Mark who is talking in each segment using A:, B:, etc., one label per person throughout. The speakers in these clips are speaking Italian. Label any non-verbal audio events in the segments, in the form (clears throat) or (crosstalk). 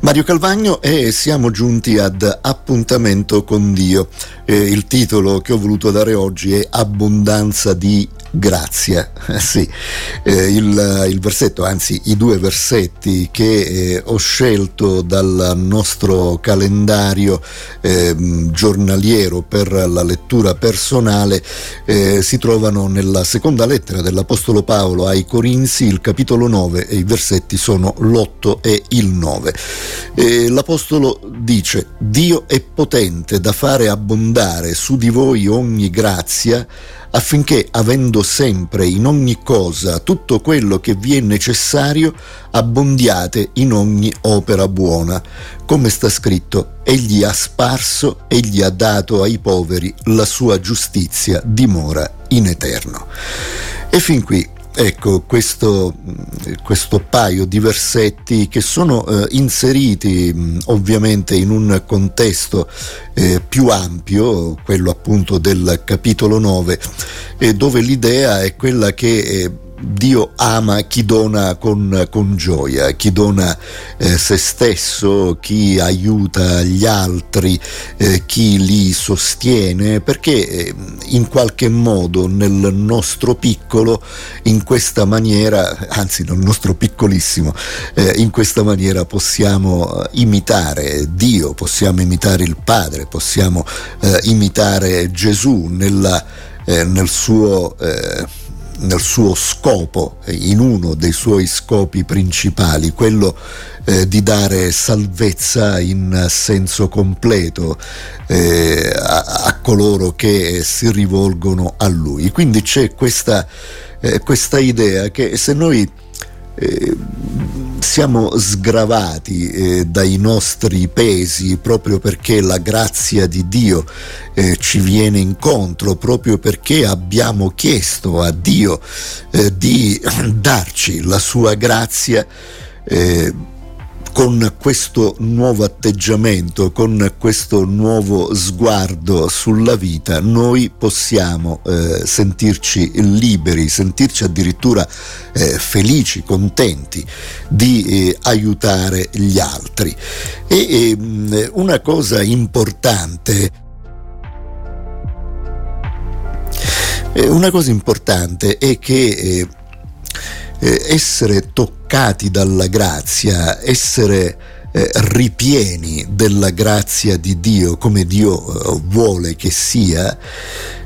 A: Mario Calvagno e siamo giunti ad Appuntamento con Dio. Eh, il titolo che ho voluto dare oggi è Abbondanza di Grazia, sì, eh, il, il, versetto, anzi i due versetti che eh, ho scelto dal nostro calendario eh, giornaliero per la lettura personale eh, si trovano nella seconda lettera dell'Apostolo Paolo ai Corinzi, il capitolo 9 e i versetti sono l'8 e il 9. L'Apostolo dice, Dio è potente da fare abbondare su di voi ogni grazia affinché, avendo sempre in ogni cosa tutto quello che vi è necessario, abbondiate in ogni opera buona. Come sta scritto, Egli ha sparso, Egli ha dato ai poveri, la sua giustizia dimora in eterno. E fin qui Ecco, questo, questo, paio di versetti che sono eh, inseriti ovviamente in un contesto eh, più ampio, quello appunto del capitolo 9, eh, dove l'idea è quella che eh, Dio ama chi dona con, con gioia, chi dona eh, se stesso, chi aiuta gli altri, eh, chi li sostiene, perché eh, in qualche modo nel nostro piccolo, in questa maniera, anzi nel nostro piccolissimo, eh, in questa maniera possiamo eh, imitare Dio, possiamo imitare il Padre, possiamo eh, imitare Gesù nella, nel suo nel suo scopo, in uno dei suoi scopi principali, quello eh, di dare salvezza in senso completo eh, a, a, coloro che si rivolgono a lui. Quindi c'è questa, eh, questa idea che se noi eh, siamo sgravati eh, dai nostri pesi proprio perché la grazia di Dio eh, ci viene incontro, proprio perché abbiamo chiesto a Dio eh, di (clears throat) darci la sua grazia eh, con questo nuovo atteggiamento, con questo nuovo sguardo sulla vita, noi possiamo eh, sentirci liberi, sentirci addirittura eh, felici, contenti di eh, aiutare gli altri. E ehm, una cosa importante eh, una cosa importante è che eh, eh, essere toccati dalla grazia, essere eh, ripieni della grazia di Dio come Dio eh, vuole che sia,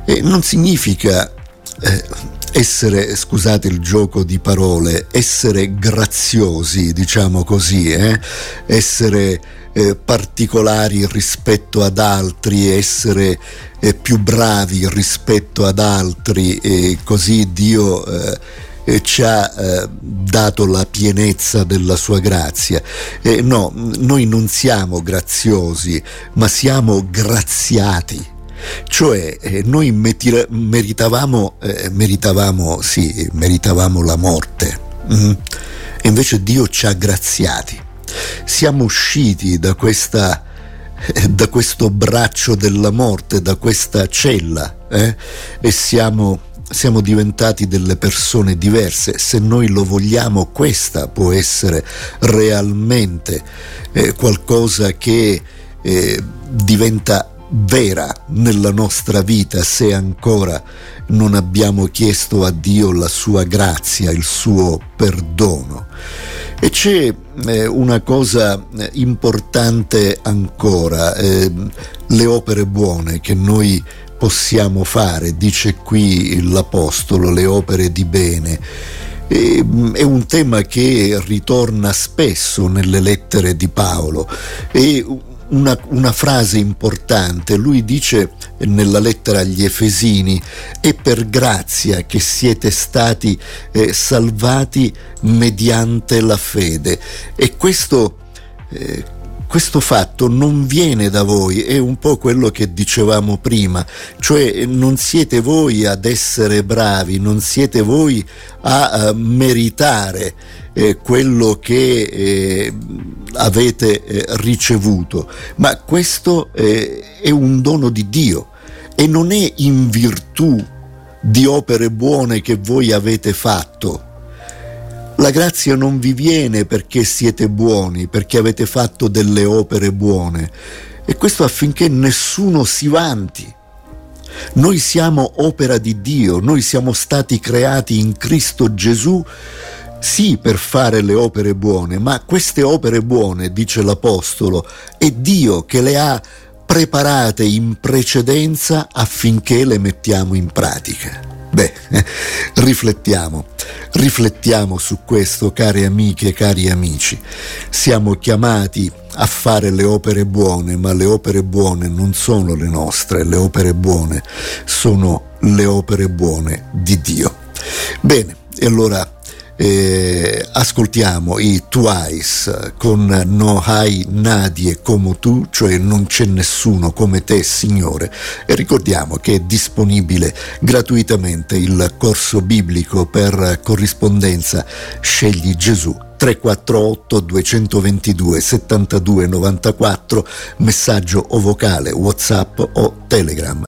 A: eh, non significa eh, essere, scusate il gioco di parole, essere graziosi, diciamo così, eh? essere eh, particolari rispetto ad altri, essere più bravi rispetto ad altri, e così Dio eh, ci ha eh, dato la pienezza della sua grazia. Eh, no, noi non siamo graziosi, ma siamo graziati. Cioè eh, noi metira- meritavamo, eh, meritavamo, sì, meritavamo la morte, mm? e invece Dio ci ha graziati. Siamo usciti da questa eh, da questo braccio della morte, da questa cella, e siamo siamo diventati delle persone diverse, se noi lo vogliamo questa può essere realmente eh, qualcosa che eh, diventa vera nella nostra vita se ancora non abbiamo chiesto a Dio la sua grazia, il suo perdono. E c'è eh, una cosa eh, importante ancora, eh, le opere buone che noi possiamo fare, dice qui l'Apostolo, le opere di bene. E, mm, è un tema che ritorna spesso nelle lettere di Paolo. E una, una, frase importante, lui dice nella lettera agli Efesini, è per grazia che siete stati eh, salvati mediante la fede. E questo eh, questo fatto non viene da voi, è un po' quello che dicevamo prima, cioè non siete voi ad essere bravi, non siete voi a uh, meritare eh, quello che eh, avete eh, ricevuto, ma questo eh, è un dono di Dio e non è in virtù di opere buone che voi avete fatto La grazia non vi viene perché siete buoni, perché avete fatto delle opere buone, e questo affinché nessuno si vanti. Noi siamo opera di Dio, noi siamo stati creati in Cristo Gesù sì per fare le opere buone, ma queste opere buone, dice l'Apostolo, è Dio che le ha preparate in precedenza affinché le mettiamo in pratica. Beh, (laughs) riflettiamo, riflettiamo su questo, cari amiche cari amici. Siamo chiamati a fare le opere buone, ma le opere buone non sono le nostre, le opere buone sono le opere buone di Dio. Bene, e allora eh, ascoltiamo i Twice con No hai nadie come tu, cioè non c'è nessuno come te, Signore. E ricordiamo che è disponibile gratuitamente il corso biblico per corrispondenza Scegli Gesù 348 222 72 94, messaggio o vocale, WhatsApp o Telegram.